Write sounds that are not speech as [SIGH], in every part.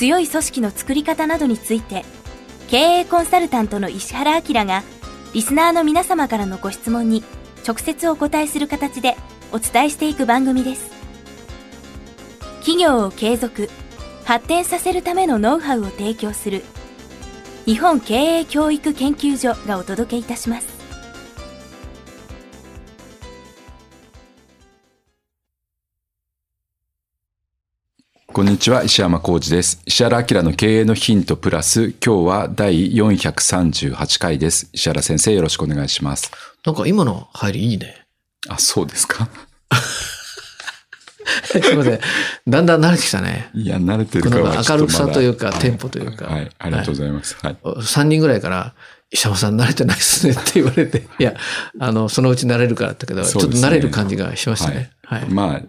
強い組織の作り方などについて、経営コンサルタントの石原明が、リスナーの皆様からのご質問に直接お答えする形でお伝えしていく番組です。企業を継続、発展させるためのノウハウを提供する、日本経営教育研究所がお届けいたします。こんにちは、石山浩二です。石原明の経営のヒントプラス、今日は第438回です。石原先生、よろしくお願いします。なんか今の入りいいね。あ、そうですか？[LAUGHS] すいません。だんだん慣れてきたね。いや、慣れてるかはちょっとまだ明るさというかはテンポというかはい、ありがとうございます。はい。3人ぐらいから、石山さん慣れてないですねって [LAUGHS] 言われて、いや、あの、そのうち慣れるからだったけど、ちょっと慣れる感じがしましたね。はい。まあ、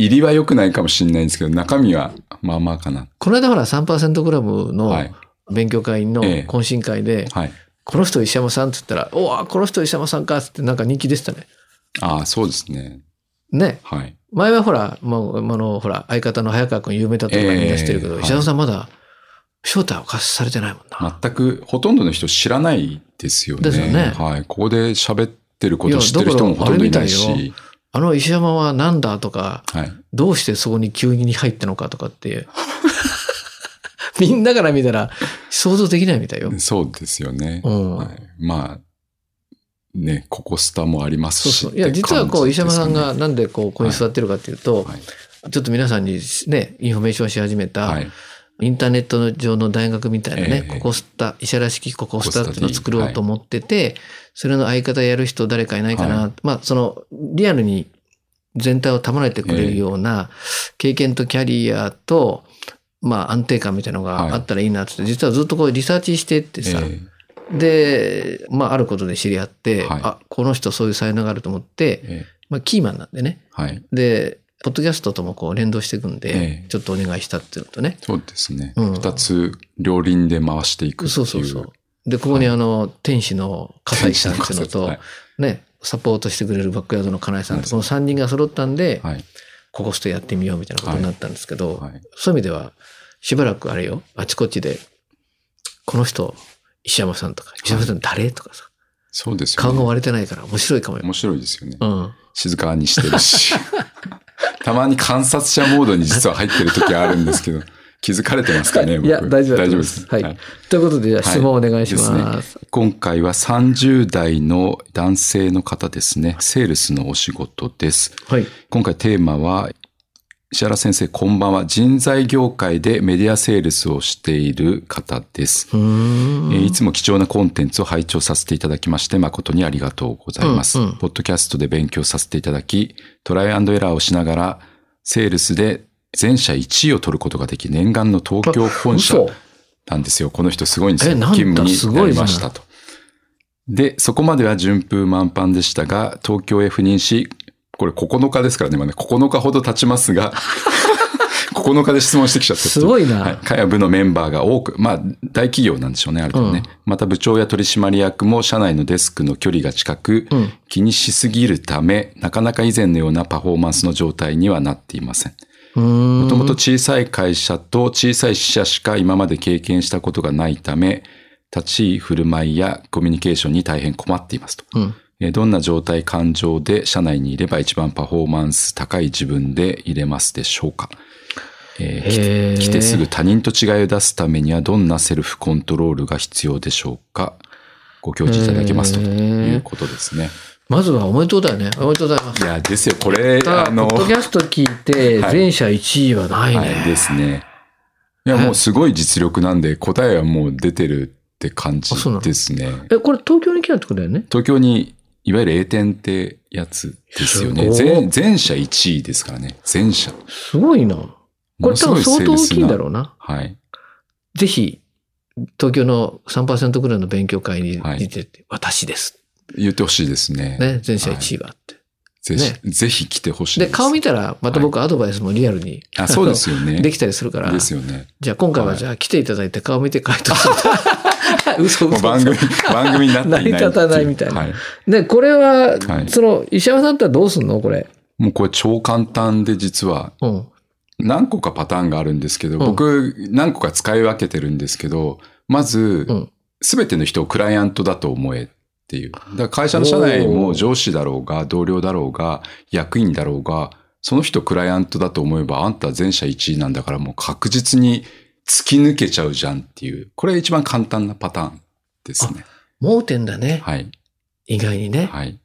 入りは良くないかもしれないんですけど、中身はまあまあかな。この間ほら3%クラブはのい。勉強会のええ懇親会で、はい。この人石山さんって言ったら、おわ、この人石山さんかってなんか人気でしたね。ああ、そうですね。ね。はい。前はほら、もう、あの、ほら、相方の早川君有名だとかみんな知ってるけど、ええ石山さんまだ招待を貸されてないもんな。全く、ほとんどの人知らないですよね。ですよねはい。ここで喋ってること知ってる人もほとんどいないだからあの石山はなんだとか、はい。どうしてそこに急に入ったのかとかって、[LAUGHS] みんなから見たら想像できないみたいよ。そうですよね。うんはい、まあ、ね、ココスタもありますし。そうそう。いや、実はこう、石山さんがなんでこう、ここに座ってるかっていうと、はいちょっと皆さんにね、インフォメーションし始めた、はい。インターネット上の大学みたいなね、ええ。ココスタ、石原式ココスタっていうのを作ろうと思ってて、それの相方やる人誰かいないかな。はまあ、その、リアルに全体を保えてくれるような経験とキャリアと、まあ安定感みたいなのがあったらいいなってって、実はずっとこうリサーチしてってさ、えで、まああることで知り合って、はい。あ、この人そういう才能があると思ってえ、え。まあキーマンなんでね。えはい。で、ポッドキャストともこう連動していくんで、ええちょっとお願いしたっていうのとね。そうですね。うん二、つ両輪で回していくっていう。そうそうそう。で、ここにあの、天使の笠井さんっていうのと、はいね、サポートしてくれるバックヤードの金井さんと、この3人が揃ったんで、はい。ここストやってみようみたいなことになったんですけど、はい。そういう意味では、しばらくあれよ、あちこちで、この人、石山さんとか、石山さん誰とかさ、そうですよ顔がね。割れてないから面白いかもよ。面白いですよね。うん。静かにしてるし。[LAUGHS] たまに観察者モードに実は入ってる時あるんですけど、気づかれてますかね僕いや、大丈夫だ大丈夫ですす。はい。ということで、じゃあはい質問お願いしですます。ね今回は30代の男性の方ですね。セールスのお仕事です。はい。今回テーマは、石原先生こんばんは。人材業界でメディアセールスをしている方です。いつも貴重なコンテンツを拝聴させていただきまして誠にありがとうございます。うんうんポッドキャストで勉強させていただき、トライアンドエラーをしながら、セールスで全社1位を取ることができ、念願の東京本社嘘なんですよ。この人すごいんですよ。勤務になりましたと。で、そこまでは順風満帆でしたが、東京へ赴任し、これ9日ですからね、今ね、9日ほど経ちますが、[LAUGHS] 9日で質問してきちゃってるすごいなはい。会部のメンバーが多く、まあ、大企業なんでしょうね、ある程度ね。また部長や取締役も社内のデスクの距離が近く、うん気にしすぎるため、なかなか以前のようなパフォーマンスの状態にはなっていません。もともと小さい会社と小さい支社しか今まで経験したことがないため、立ち居振る舞いやコミュニケーションに大変困っていますと。うん。えーどんな状態、感情で社内にいれば一番パフォーマンス高い自分でいれますでしょうか、えー来てすぐ他人と違いを出すためにはどんなセルフコントロールが必要でしょうか？ご教示いただけますとへーいうことですね。まずはおめでとうだよね。おめでとうございますい。や、ですよ。これ、あの、ポッドキャスト聞いて、はい全社1位はないね。はい、ですね。いや、もうすごい実力なんで、答えはもう出てるって感じですね。え、これ東京に来たってことだよね？東京に、いわゆる A 点ってやつですよね。全、全社1位ですからね。全社。すごいな。これ多分相当大きいんだろうな。はい。ぜひ、東京の3%ぐらいの勉強会にはい出てて、私です。言ってほしいですね。ね、全社1位があって。ぜひ、ねぜひ来てほしいで。顔見たら、また僕アドバイスもリアルに、あ、そうですよね。[LAUGHS] できたりするから、ですよね。じゃあ今回はじゃあ来ていただいて顔見て回答する。[LAUGHS] [LAUGHS] 嘘嘘番組、[LAUGHS] 番組になっていないいう。成り立たないみたいなはい。で、これは、はいその、石山さんってどうすんの？これ。もうこれ超簡単で実はうん。何個かパターンがあるんですけど、ん僕何個か使い分けてるんですけど、まずうん、すべての人をクライアントだと思えっていう。だから会社の社内も上司だろうが、同僚だろうが、役員だろうが、その人クライアントだと思えば、あんた全社1位なんだからもう確実に突き抜けちゃうじゃんっていう。これ一番簡単なパターンですね。盲点だね。はい。意外にね。はい。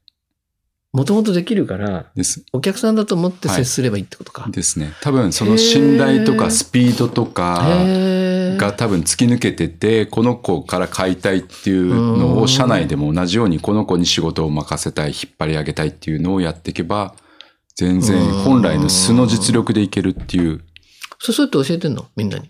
もともとできるから、です。お客さんだと思って接すればいいってことか。ですね。多分その信頼とかスピードとか、が多分突き抜けてて、この子から買いたいっていうのを社内でも同じようにこの子に仕事を任せたい、引っ張り上げたいっていうのをやっていけば、全然本来の素の実力でいけるっていう、そうそうやって教えてんの？みんなに。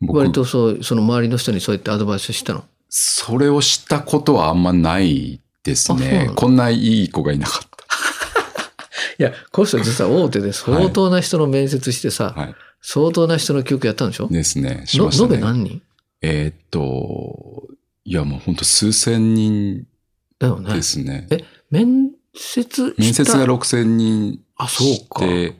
僕割とそう、その周りの人にそうやってアドバイスしたの？それを知ったことはあんまないです。ねこんないい子がいなかっ [LAUGHS] いや、この人実は大手で相当な人の面接してさ、た。はい。相当な人の教育やったんでしょ、ですね。しましたね。何人？えーっと、いやもう本当数千人だよねで。すね。え面接した？面接が6000人あ、そうか。で、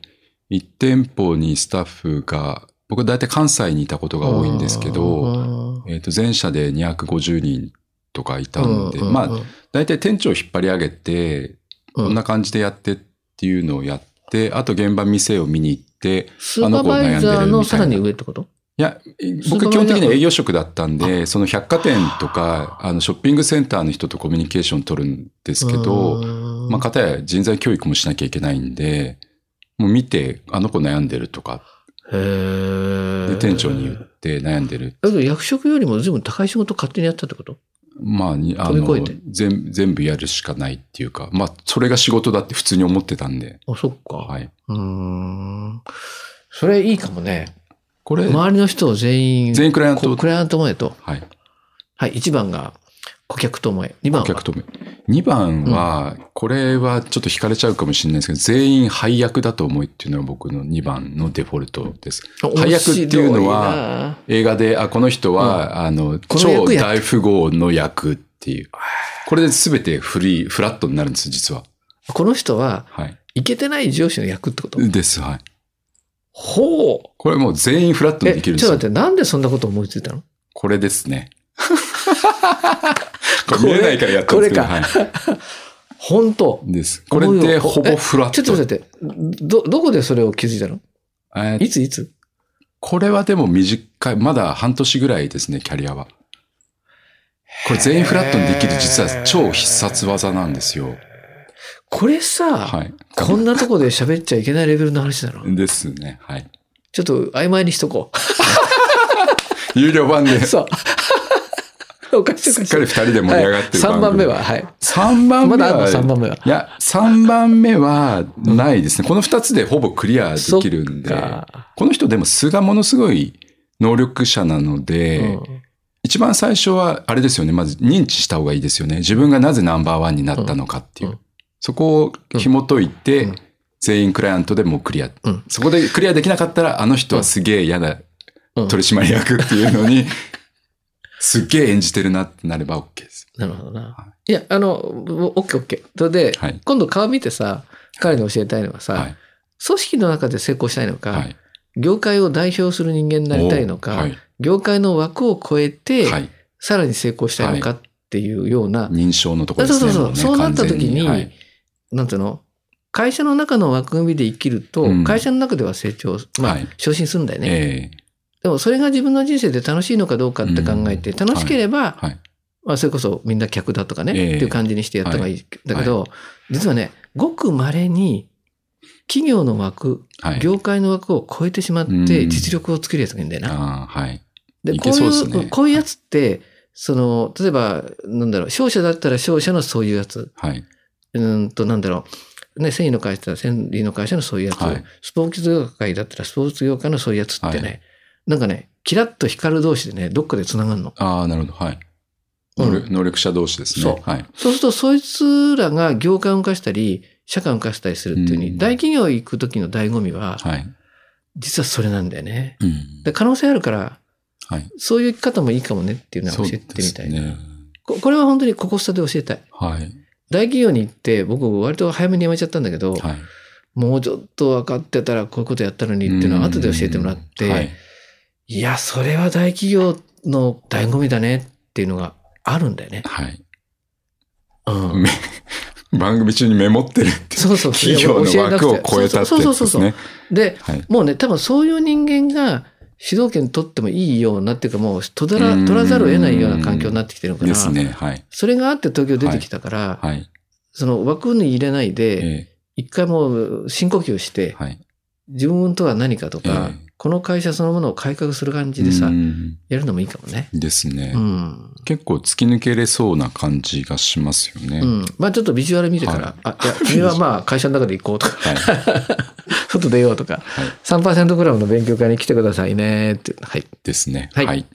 1店舗にスタッフが、僕大体関西にいたことが多いんですけど、えっ、と、全社で250人とかいたんで、まあ、大体店長を引っ張り上げて、あこんな感じでやってっていうのをやって、あと現場店を見に行って、スーパーバイザーのさらに上ってこと？いや、スーパー僕基本的には営業職だったんで、その百貨店とか、あの、ショッピングセンターの人とコミュニケーション取るんですけど、まあ、かたや人材教育もしなきゃいけないんで、もう見て、あの子悩んでるとか、へーで、店長に言って悩んでる。だけど役職よりも随分高い仕事勝手にやったってこと？まあ、にあの全全部やるしかないっていうか、まあ、それが仕事だって普通に思ってたんで、あ、そっか。はい。うーん。それいいかもね。これ、周りの人を全員、全員クライアント、こクライアント思えと。はい。はい、1番が顧客と思え。2番は？顧客とめ。2番は、これはちょっと惹かれちゃうかもしれないですけど、全員配役だと思いっていうのが僕の2番のデフォルトです。配役っていうのは、映画で、あ、この人は、あの、超大富豪の役っていう。これで全てフリー、フラットになるんです、実は。この人は、はい。いけてない上司の役ってこと？です、はい。ほう。これもう全員フラットにえ、できるんですよちょっと待。って、なんでそんなこと思いついたの？これですね。[LAUGHS] これ見えないからやったんですけど。これはい。[LAUGHS] 本当です。これでほぼフラット。ちょっと待って、ど、どこでそれを気づいたの？えーいついつ？これはでも短い、まだ半年ぐらいですね、キャリアは。これ全員フラットにできる実は超必殺技なんですよ。これさ、はい。こんなとこで喋っちゃいけないレベルの話だろ。ですね。はい。ちょっと曖昧にしとこ [LAUGHS] 有料版でう。そう。おかしいおか。しいすっかり二人で盛り上がってる3番目組は、はい。3番目は、まだあるの3番目は。いや、3番目はないですね。この2つでほぼクリアできるんで、この人でも素がものすごい能力者なので、うん。一番最初はあれですよね。まず認知した方がいいですよね。自分がなぜナンバーワンになったのかっていう。うん。そこを紐解いて、うん。全員クライアントでもうクリア、うん。そこでクリアできなかったら、あの人はすげえ嫌なうん。取締役っていうのに、すっげえ演じてるなってなれば OK です。なるほどな。いや、あの、オッケーオッケー。それで、はい今度顔見てさ、彼に教えたいのはさ、はい。組織の中で成功したいのか、はい。業界を代表する人間になりたいのか、はい。業界の枠を超えて、はい。さらに成功したいのかっていうような、認証のところですね。そうそうそうもねそうなった時に完全はいなんていうの？会社の中の枠組みで生きると、うん会社の中では成長、まあ、はい昇進するんだよね。ええでもそれが自分の人生で楽しいのかどうかって考えて、うん楽しければ、はい。まあ、それこそみんな客だとかね、ええっていう感じにしてやった方がいい。だけど、実はね、ごく稀に企業の枠、はい。業界の枠を超えてしまってうん実力を作るやつがいいんだよな。で、いこういうこういうやつって、その、例えば、なんだろう、商社だったら商社のそういうやつ。はい。うーんと、なんだろう。ね、繊維の会社だったら繊維の会社のそういうやつ。はいスポーツ業界だったらスポーツ業界のそういうやつってね、はいなんかね、キラッと光る同士でね、どっかで繋がるの。ああ、なるほど。はい。うん能力者同士ですね。そうはい。そうすると、そいつらが業界を動かしたり、社会を動かしたりするっていうふうに、うん大企業行く時の醍醐味は、はい。実はそれなんだよね。うん。で可能性あるから、はい。そういう生き方もいいかもねっていうのは教えてみたいね。ここれは本当にここスタで教えたい。はい。大企業に行って、僕割と早めに辞めちゃったんだけど、はい。もうちょっと分かってたらこういうことやったのにっていうのは後で教えてもらって、はいい、や、それは大企業の醍醐味だねっていうのがあるんだよね。はい。うん。め番組中にメモってるって。そうそう。企業の枠を超えたってそうやそうそうそう。つですね。で、はい。もうね、多分そういう人間が主導権取ってもいいようなっていうかもう取らうん取らざるを得ないような環境になってきてるのかな。ですね。はい。それがあって東京出てきたから、はい。その枠に入れないで、え一回もう深呼吸して、えはい。自分とは何かとか、ええこの会社そのものを改革する感じでさ、うんやるのもいいかもね。ですねう。ん。結構突き抜けれそうな感じがしますよね。うん。まあちょっとビジュアル見てから、はいあ、いや、君はまあ会社の中で行こうとか、はい。[LAUGHS] 外出ようとか、はい。3%クラブの勉強会に来てくださいねって。はい。ですね。ははいい。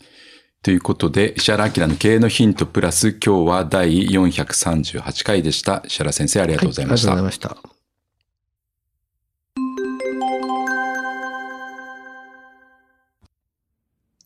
ということで、石原明の経営のヒントプラス、今日は第438回でした。石原先生、ありがとうございました。はいありがとうございました。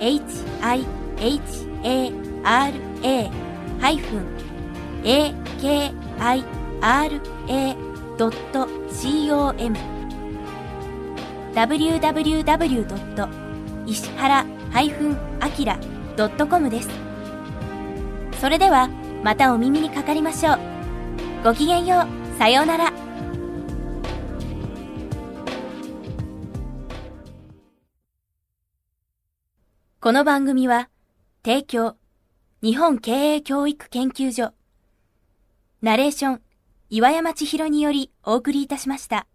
h-i-h-a-r-a-akira.com www. 石原 -akira.com です。それではまたお耳にかかりましょう。ごきげんよう。さようなら。この番組は提供日本経営教育研究所ナレーション岩山千尋によりお送りいたしました。